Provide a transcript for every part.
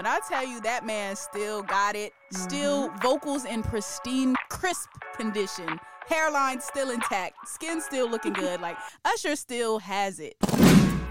When I tell you that man still got it, still mm-hmm. vocals in pristine, crisp condition, hairline still intact, skin still looking good, like Usher still has it.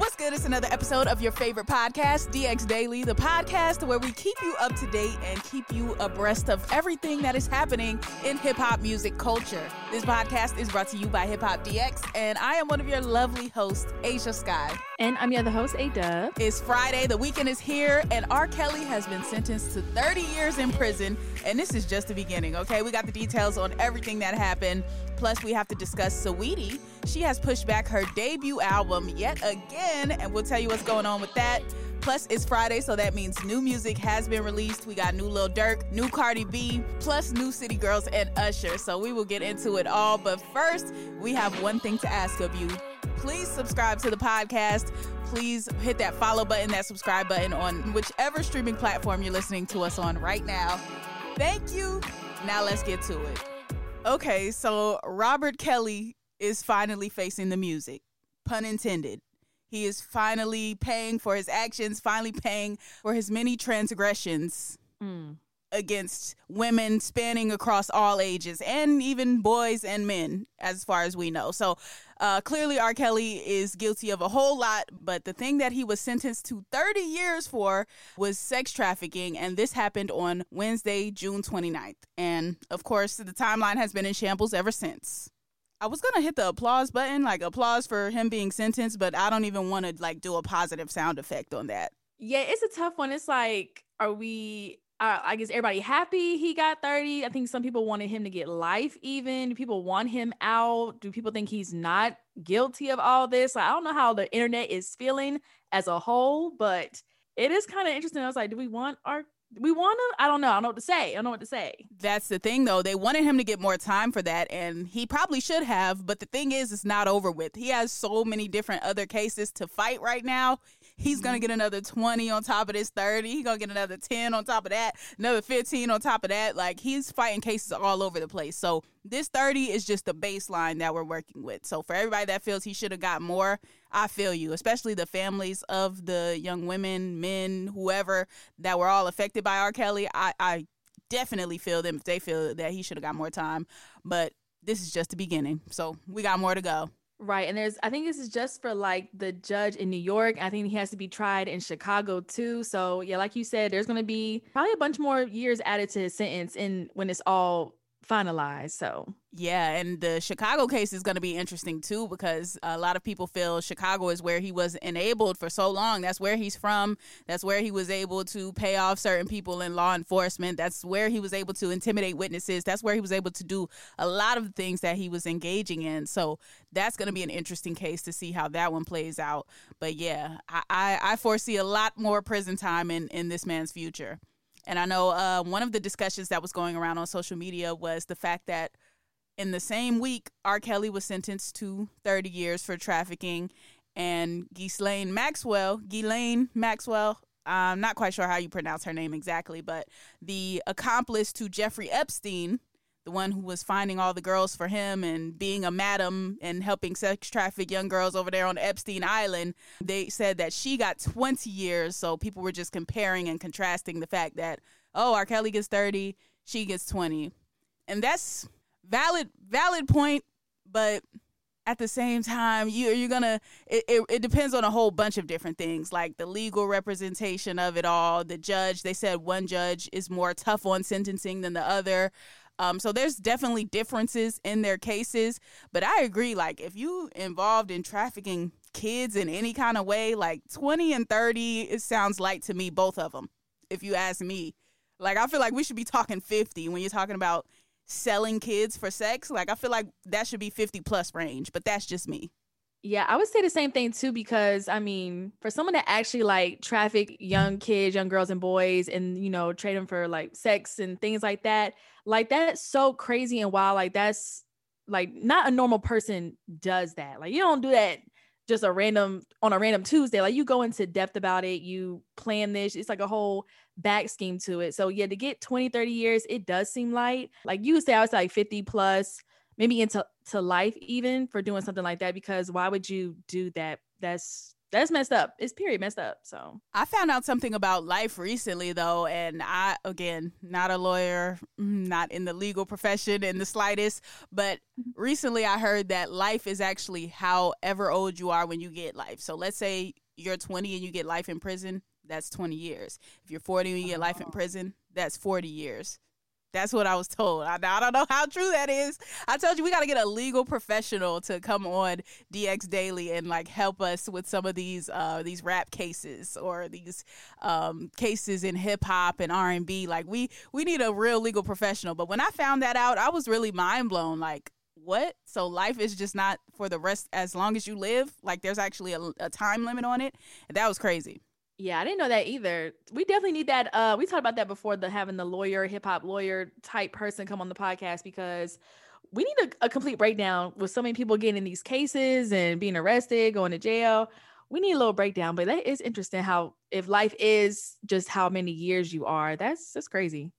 What's good? It's another episode of your favorite podcast, DX Daily, the podcast where we keep you up to date and keep you abreast of everything that is happening in hip hop music culture. This podcast is brought to you by Hip Hop DX, and I am one of your lovely hosts, Ashia Skye. And I'm your other host, Ayeee Dubb. It's Friday, the weekend is here, and R. Kelly has been sentenced to 30 years in prison, and this is just the beginning, okay? We got the details on everything that happened. Plus, we have to discuss Saweetie. She has pushed back her debut album yet again, and we'll tell you what's going on with that. Plus, it's Friday, so that means new music has been released. We got new Lil Durk, new Cardi B, plus new City Girls and Usher. So we will get into it all. But first, we have one thing to ask of you. Please subscribe to the podcast. Please hit that follow button, that subscribe button on whichever streaming platform you're listening to us on right now. Thank you. Now let's get to it. Okay, so Robert Kelly is finally facing the music. Pun intended. He is finally paying for his actions, finally paying for his many transgressions mm. Against women spanning across all ages and even boys and men, as far as we know. So uh, clearly, R. Kelly is guilty of a whole lot, but the thing that he was sentenced to 30 years for was sex trafficking, and this happened on Wednesday, June 29th. And of course, the timeline has been in shambles ever since. I was gonna hit the applause button, like applause for him being sentenced, but I don't even want to like do a positive sound effect on that. Yeah, it's a tough one. It's like, are we uh, I guess everybody happy he got 30. I think some people wanted him to get life even. Do people want him out? Do people think he's not guilty of all this? I don't know how the internet is feeling as a whole, but it is kind of interesting. I was like, do we want our we want to i don't know i don't know what to say i don't know what to say that's the thing though they wanted him to get more time for that and he probably should have but the thing is it's not over with he has so many different other cases to fight right now he's gonna mm-hmm. get another 20 on top of this 30 he's gonna get another 10 on top of that another 15 on top of that. Like he's fighting cases all over the place. So this 30 is just the baseline that we're working with. So for everybody that feels he should have got more i feel you especially the families of the young women men whoever that were all affected by r. Kelly. I, I definitely feel them. If they feel that he should have got more time. But this is just the beginning. So we got more to go Right. And there's, I think this is just for like the judge in New York. I think he has to be tried in Chicago too. So, yeah, like you said, there's going to be probably a bunch more years added to his sentence in when it's all finalized. So yeah, and the Chicago case is going to be interesting too because a lot of people feel Chicago is where he was enabled for so long. That's where he's from. That's where he was able to pay off certain people in law enforcement. That's where he was able to intimidate witnesses. That's where he was able to do a lot of the things that he was engaging in. So that's going to be an interesting case to see how that one plays out. But yeah, I, I, I foresee a lot more prison time in, in this man's future. And I know uh, one of the discussions that was going around on social media was the fact that in the same week, R. Kelly was sentenced to 30 years for trafficking, and Ghislaine Maxwell, Ghislaine Maxwell, I'm not quite sure how you pronounce her name exactly, but the accomplice to Jeffrey Epstein, the one who was finding all the girls for him and being a madam and helping sex traffic young girls over there on Epstein Island, they said that she got 20 years. So people were just comparing and contrasting the fact that, oh, R. Kelly gets 30, she gets 20. And that's valid, valid point, but at the same time you you're gonna it, it, it, depends on a whole bunch of different things like the legal representation of it all the judge they said one judge is more tough on sentencing than the other um, so there's definitely differences in their cases, but I agree. Like if you involved in trafficking kids in any kind of way, like 20 and 30, it sounds light to me, both of them. If you ask me, like I feel like we should be talking 50 when you're talking about selling kids for sex. Like I feel like that should be 50 plus range, but that's just me. Yeah, I would say the same thing too, because I mean, for someone to actually like traffic young kids, young girls and boys and you know, trade them for like sex and things like that, like that's so crazy and wild. Like that's like not a normal person does that. Like you don't do that just a random on a random Tuesday. Like you go into depth about it, you plan this. It's like a whole back scheme to it. So yeah, to get 20, 30 years, it does seem light. Like you say I was like 50 plus maybe into to life even for doing something like that because why would you do that? That's that's messed up. It's period messed up. So i found out something about life recently though and i again not a lawyer mm, not in the legal profession in the slightest but mm-hmm. recently i heard that life is actually however old you are when you get life. So let's say you're 20 and you get life in prison that's 20 years. If you're 40 and you get life in prison that's 40 years that's what I was told. I, I don't know how true that is. I told you we got to get a legal professional to come on DX Daily and like help us with some of these uh, these rap cases or these um, cases in hip hop and R and B. Like we we need a real legal professional. But when I found that out, I was really mind blown. Like what? So life is just not for the rest as long as you live. Like there's actually a, a time limit on it. And that was crazy. Yeah, I didn't know that either. We definitely need that. Uh, we talked about that before. The having the lawyer, hip hop lawyer type person come on the podcast because we need a, a, complete breakdown with so many people getting in these cases and being arrested, going to jail. We need a little breakdown. But that is interesting. How if life is just how many years you are, that's that's crazy.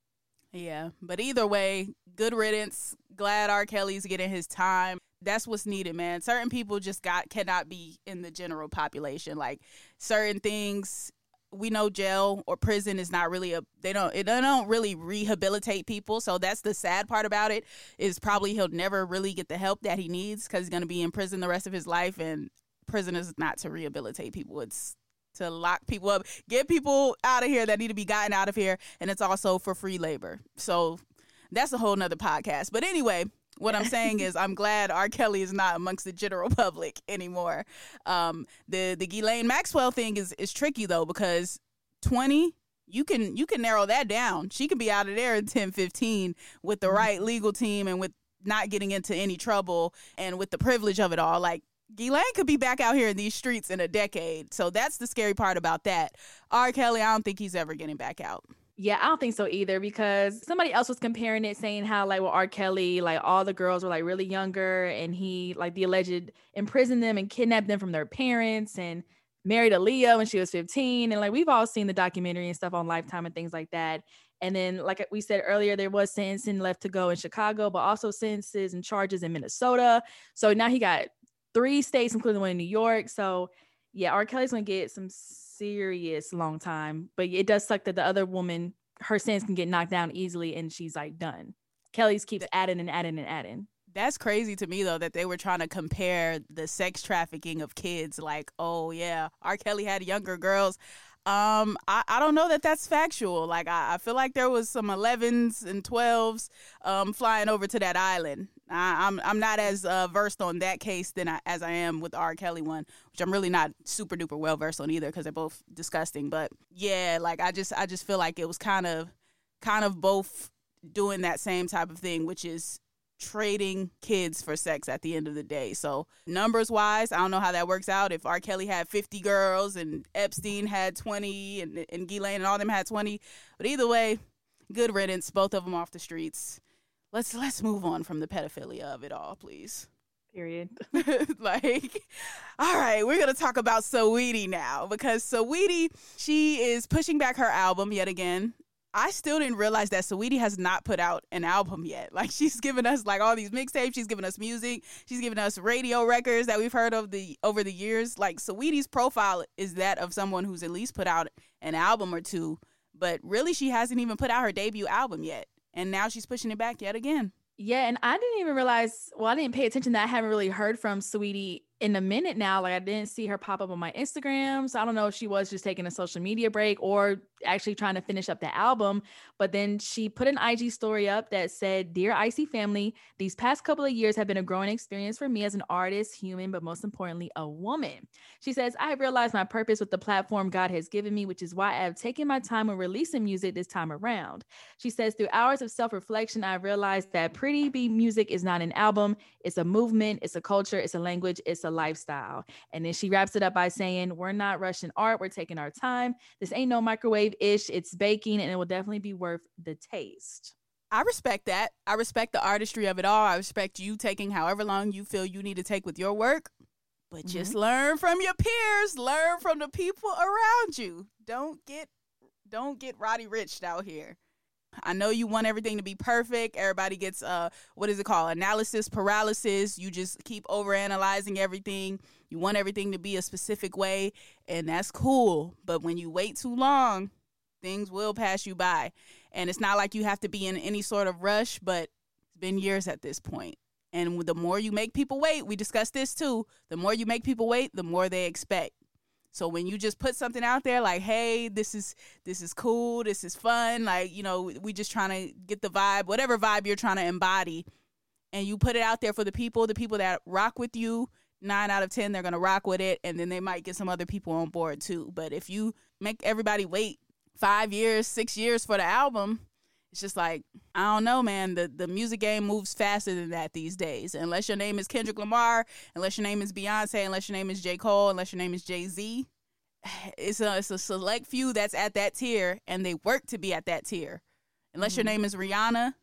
Yeah, but either way, good riddance. Glad R. Kelly's getting his time that's what's needed, man. Certain people just got cannot be in the general population. Like certain things we know jail or prison is not really a they don't it they don't really rehabilitate people so that's the sad part about it is probably he'll never really get the help that he needs because he's going to be in prison the rest of his life and prison is not to rehabilitate people it's to lock people up get people out of here that need to be gotten out of here and it's also for free labor so that's a whole nother podcast but anyway what I'm saying is, I'm glad R. Kelly is not amongst the general public anymore. Um, the the Ghislaine Maxwell thing is is tricky though because 20 you can you can narrow that down. She can be out of there in 10, 15 with the mm-hmm. right legal team and with not getting into any trouble and with the privilege of it all. Like Ghislaine could be back out here in these streets in a decade. So that's the scary part about that. R. Kelly, I don't think he's ever getting back out. Yeah, I don't think so either because somebody else was comparing it, saying how like with R. Kelly, like all the girls were like really younger, and he like the alleged imprisoned them and kidnapped them from their parents and married Aaliyah when she was 15. And like we've all seen the documentary and stuff on Lifetime and things like that. And then, like we said earlier, there was sentencing left to go in Chicago, but also sentences and charges in Minnesota. So now he got three states, including one in New York. So yeah, R. Kelly's gonna get some serious long time. But it does suck that the other woman, her sins can get knocked down easily and she's like done. Kelly's keeps adding and adding and adding. That's crazy to me though that they were trying to compare the sex trafficking of kids. Like, oh yeah, R. Kelly had younger girls. Um, I, I don't know that that's factual. Like, I, I feel like there was some 11s and 12s um, flying over to that island. I, am I'm, I'm not as uh, versed on that case than I, as I am with the R. Kelly one, which I'm really not super duper well versed on either because they're both disgusting. But yeah, like I just I just feel like it was kind of kind of both doing that same type of thing, which is trading kids for sex at the end of the day. So numbers wise, I don't know how that works out. If R. Kelly had 50 girls and Epstein had 20 and, and Ghislaine and all them had 20. But either way, good riddance, both of them off the streets. Let's let's move on from the pedophilia of it all, please. Period. like, all right, we're gonna talk about Saweetie now because Saweetie, she is pushing back her album yet again. I still didn't realize that Saweetie has not put out an album yet. Like she's given us like all these mixtapes, she's given us music, she's given us radio records that we've heard of the over the years. Like Saweetie's profile is that of someone who's at least put out an album or two, but really she hasn't even put out her debut album yet. And now she's pushing it back yet again. Yeah, and I didn't even realize, well, I didn't pay attention that I haven't really heard from Saweetie in a minute now. Like I didn't see her pop up on my Instagram. So I don't know if she was just taking a social media break or actually trying to finish up the album. But then she put an IG story up that said, Dear Icy family, these past couple of years have been a growing experience for me as an artist, human, but most importantly, a woman. She says, I have realized my purpose with the platform God has given me, which is why I have taken my time when releasing music this time around. She says, through hours of self-reflection, I realized that Pretty Be music is not an album, it's a movement, it's a culture, it's a language, it's a a lifestyle. And then she wraps it up by saying, We're not rushing art, we're taking our time. This ain't no microwave ish, it's baking, and it will definitely be worth the taste. I respect that. I respect the artistry of it all. I respect you taking however long you feel you need to take with your work. But mm-hmm. just learn from your peers, learn from the people around you. Don't get don't get Roddy Ricch out here. I know you want everything to be perfect. Everybody gets uh what is it called? Analysis paralysis. You just keep over analyzing everything. You want everything to be a specific way, and that's cool. But when you wait too long, things will pass you by. And it's not like you have to be in any sort of rush, but it's been years at this point. And the more you make people wait, we discussed this too. The more you make people wait, the more they expect. So when you just put something out there like, "Hey, this is this is cool, this is fun," like, you know, we just trying to get the vibe, whatever vibe you're trying to embody, and you put it out there for the people, the people that rock with you, 9 out of 10 they're going to rock with it and then they might get some other people on board too. But if you make everybody wait 5 years, 6 years for the album, it's just like I don't know, man. The the music game moves faster than that these days. Unless your name is Kendrick Lamar, unless your name is Beyonce, unless your name is J Cole, unless your name is Jay Z, it's a it's a select few that's at that tier, and they work to be at that tier. Unless mm-hmm. your name is Rihanna,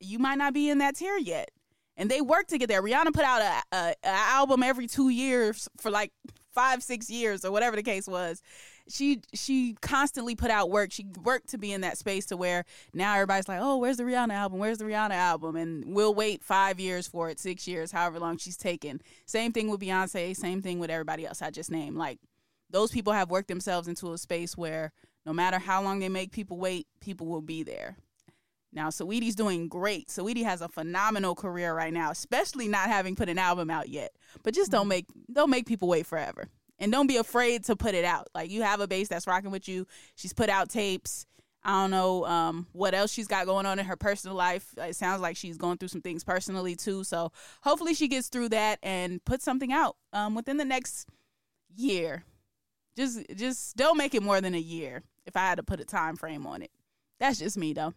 you might not be in that tier yet. And they work to get there. Rihanna put out a, a, a album every two years for like five, six years or whatever the case was she she constantly put out work. She worked to be in that space to where now everybody's like, oh, where's the Rihanna album? Where's the Rihanna album? And we'll wait five years for it, six years, however long she's taken. Same thing with Beyonce. Same thing with everybody else I just named. Like those people have worked themselves into a space where no matter how long they make people wait, people will be there. Now, Saweetie's doing great. Saweetie has a phenomenal career right now, especially not having put an album out yet. But just don't mm-hmm. make don't make people wait forever and don't be afraid to put it out. Like you have a base that's rocking with you. She's put out tapes. I don't know um, what else she's got going on in her personal life. It sounds like she's going through some things personally too. So hopefully she gets through that and put something out um, within the next year. Just just don't make it more than a year. If I had to put a time frame on it, that's just me though.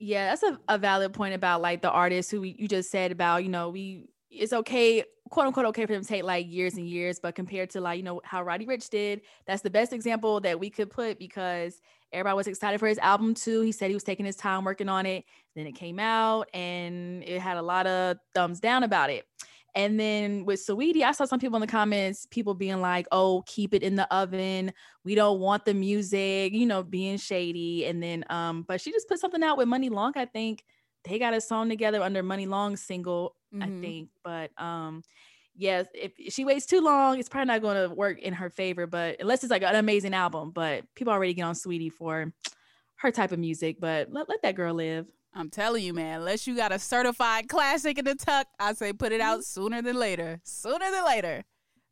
Yeah, that's a, a valid point about like the artists who we, you just said about. You know, we it's okay, quote unquote, okay for them to take like years and years, but compared to like, you know, how Roddy Ricch did, that's the best example that we could put because everybody was excited for his album too. He said he was taking his time working on it. Then it came out and it had a lot of thumbs down about it. And then with Saweetie, I saw some people in the comments, people being like, oh, keep it in the oven. We don't want the music, you know, being shady. And then, um, but she just put something out with Money Long, I think, they got a song together under Money Long single, mm-hmm. I think. But um, yes, if she waits too long, it's probably not going to work in her favor. But unless it's like an amazing album, but people already get on Saweetie for her type of music. But let let that girl live. I'm telling you, man. Unless you got a certified classic in the tuck, I say put it out mm-hmm. sooner than later. Sooner than later.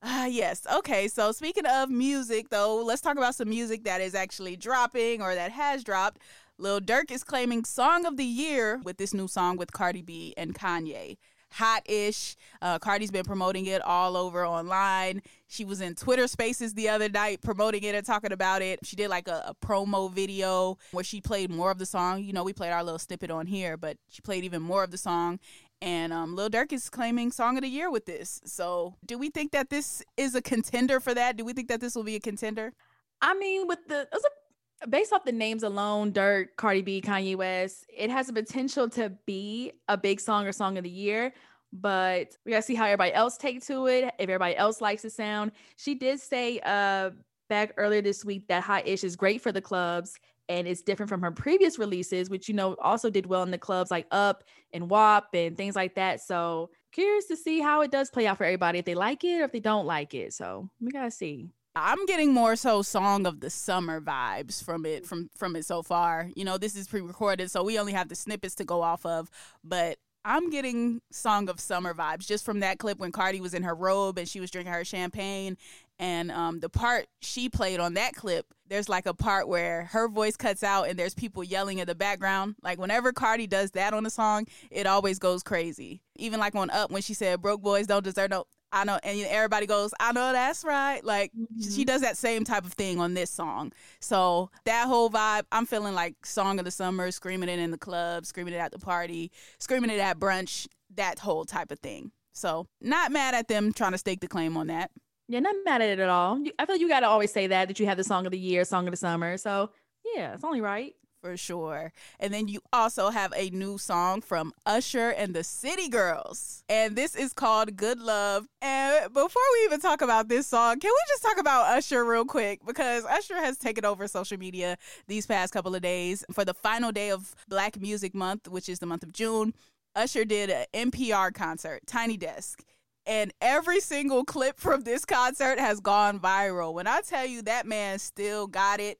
Ah, uh, yes. Okay. So speaking of music, though, let's talk about some music that is actually dropping or that has dropped. Lil Durk is claiming Song of the Year with this new song with Cardi B and Kanye. Hot ish. Uh, Cardi's been promoting it all over online. She was in Twitter Spaces the other night promoting it and talking about it. She did like a, a, promo video where she played more of the song. You know, we played our little snippet on here, but she played even more of the song. And um, Lil Durk is claiming Song of the Year with this. So, do we think that this is a contender for that? Do we think that this will be a contender? I mean, with the it was a based off the names alone, Durk, Cardi B, Kanye West, it has the potential to be a big song or song of the year. But we gotta see how everybody else take to it. If everybody else likes the sound, she did say uh back earlier this week that Hot Ish is great for the clubs and it's different from her previous releases, which you know also did well in the clubs like Up and WAP and things like that. So curious to see how it does play out for everybody if they like it or if they don't like it. So we gotta see. I'm getting more so song of the summer vibes from it from from it so far. You know, this is pre-recorded, so we only have the snippets to go off of, but I'm getting song of summer vibes just from that clip when Cardi was in her robe and she was drinking her champagne and um, the part she played on that clip, there's like a part where her voice cuts out and there's people yelling in the background. Like whenever Cardi does that on a song, it always goes crazy. Even like on Up when she said broke boys don't deserve no I know, and everybody goes, I know that's right. Like mm-hmm. she does that same type of thing on this song. So that whole vibe, I'm feeling like song of the summer, screaming it in the club, screaming it at the party, screaming it at brunch, that whole type of thing. So not mad at them trying to stake the claim on that. Yeah, not mad at it at all. I feel like you got to always say that that you have the song of the year, song of the summer. So yeah, it's only right. For sure. And then you also have a new song from Usher and the City Girls. And this is called Good Love. And before we even talk about this song, can we just talk about Usher real quick? Because Usher has taken over social media these past couple of days. For the final day of Black Music Month, which is the month of June, Usher did an NPR concert, Tiny Desk and every single clip from this concert has gone viral. When I tell you that man still got it,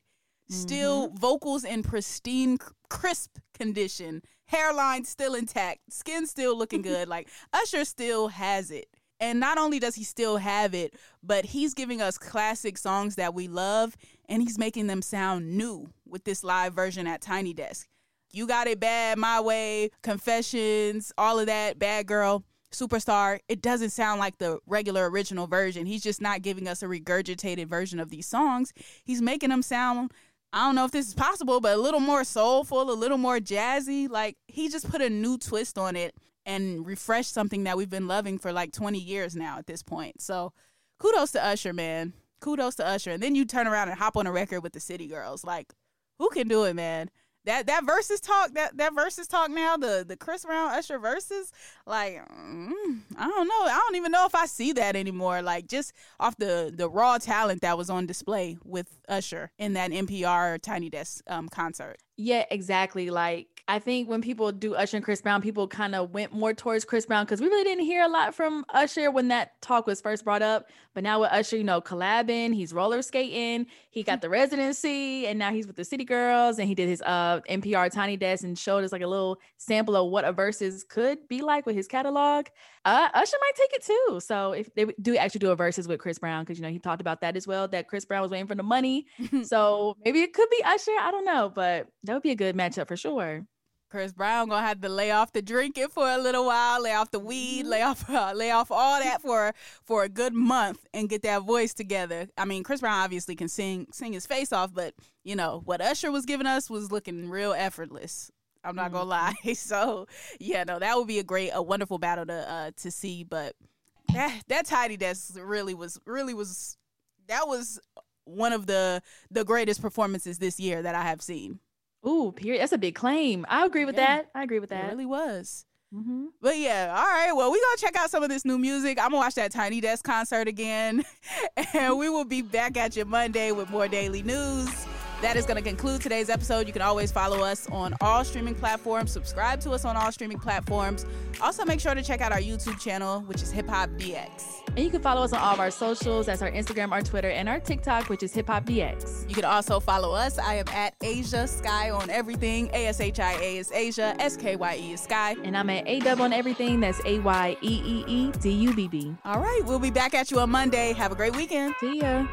still mm-hmm. vocals in pristine, crisp condition, hairline still intact, skin still looking good. like Usher still has it. And not only does he still have it, but he's giving us classic songs that we love and he's making them sound new with this live version at Tiny Desk. You Got It Bad, My Way, Confessions, all of that, Bad Girl superstar, it doesn't sound like the regular original version. He's just not giving us a regurgitated version of these songs. He's making them sound I don't know if this is possible, but a little more soulful, a little more jazzy. Like he just put a new twist on it and refreshed something that we've been loving for like 20 years now at this point. So kudos to Usher, man. Kudos to Usher. And then you turn around and hop on a record with the City Girls. Like, who can do it, man? That that Verzuz talk that that Verzuz talk now the the Chris Brown Usher Verzuz like mm, I don't know I don't even know if I see that anymore like just off the the raw talent that was on display with Usher in that NPR Tiny Desk um, concert. Yeah, exactly. Like I think when people do Usher and Chris Brown, people kind of went more towards Chris Brown because we really didn't hear a lot from Usher when that talk was first brought up. But now with Usher, you know, collabing, he's roller skating, he got the residency, and now he's with the City Girls, and he did his uh NPR Tiny Desk and showed us like a little sample of what a Verzuz could be like with his catalog. Uh, Usher might take it too. So if they do actually do a Verzuz with Chris Brown, because you know he talked about that as well, that Chris Brown was waiting for the money. so maybe it could be Usher. I don't know, but that would be a good matchup for sure. Chris Brown gonna have to lay off the drinking for a little while, lay off the weed, lay off uh, lay off all that for for a good month and get that voice together. I mean, Chris Brown obviously can sing sing his face off, but you know what Usher was giving us was looking real effortless. I'm not gonna lie. So yeah, no, that would be a great, a wonderful battle to uh, to see. But that that Tiny Desk really was really was that was one of the the greatest performances this year that I have seen. Ooh, period. That's a big claim. I agree with yeah, that. I agree with that. It really was. Mm-hmm. But yeah, all right. Well, we gonna check out some of this new music. I'm gonna watch that Tiny Desk concert again, and we will be back at you Monday with more daily news. That is going to conclude today's episode. You can always follow us on all streaming platforms, subscribe to us on all streaming platforms. Also, make sure to check out our YouTube channel, which is Hip Hop DX. And you can follow us on all of our socials. That's our Instagram, our Twitter, and our TikTok, which is Hip Hop DX. You can also follow us. I am at Ashia Skye on everything. A S H I A is Ashia. S K Y E is Skye. And I'm at Ayeee Dubb on everything. That's A Y E E E D U B B. All right. We'll be back at you on Monday. Have a great weekend. See ya.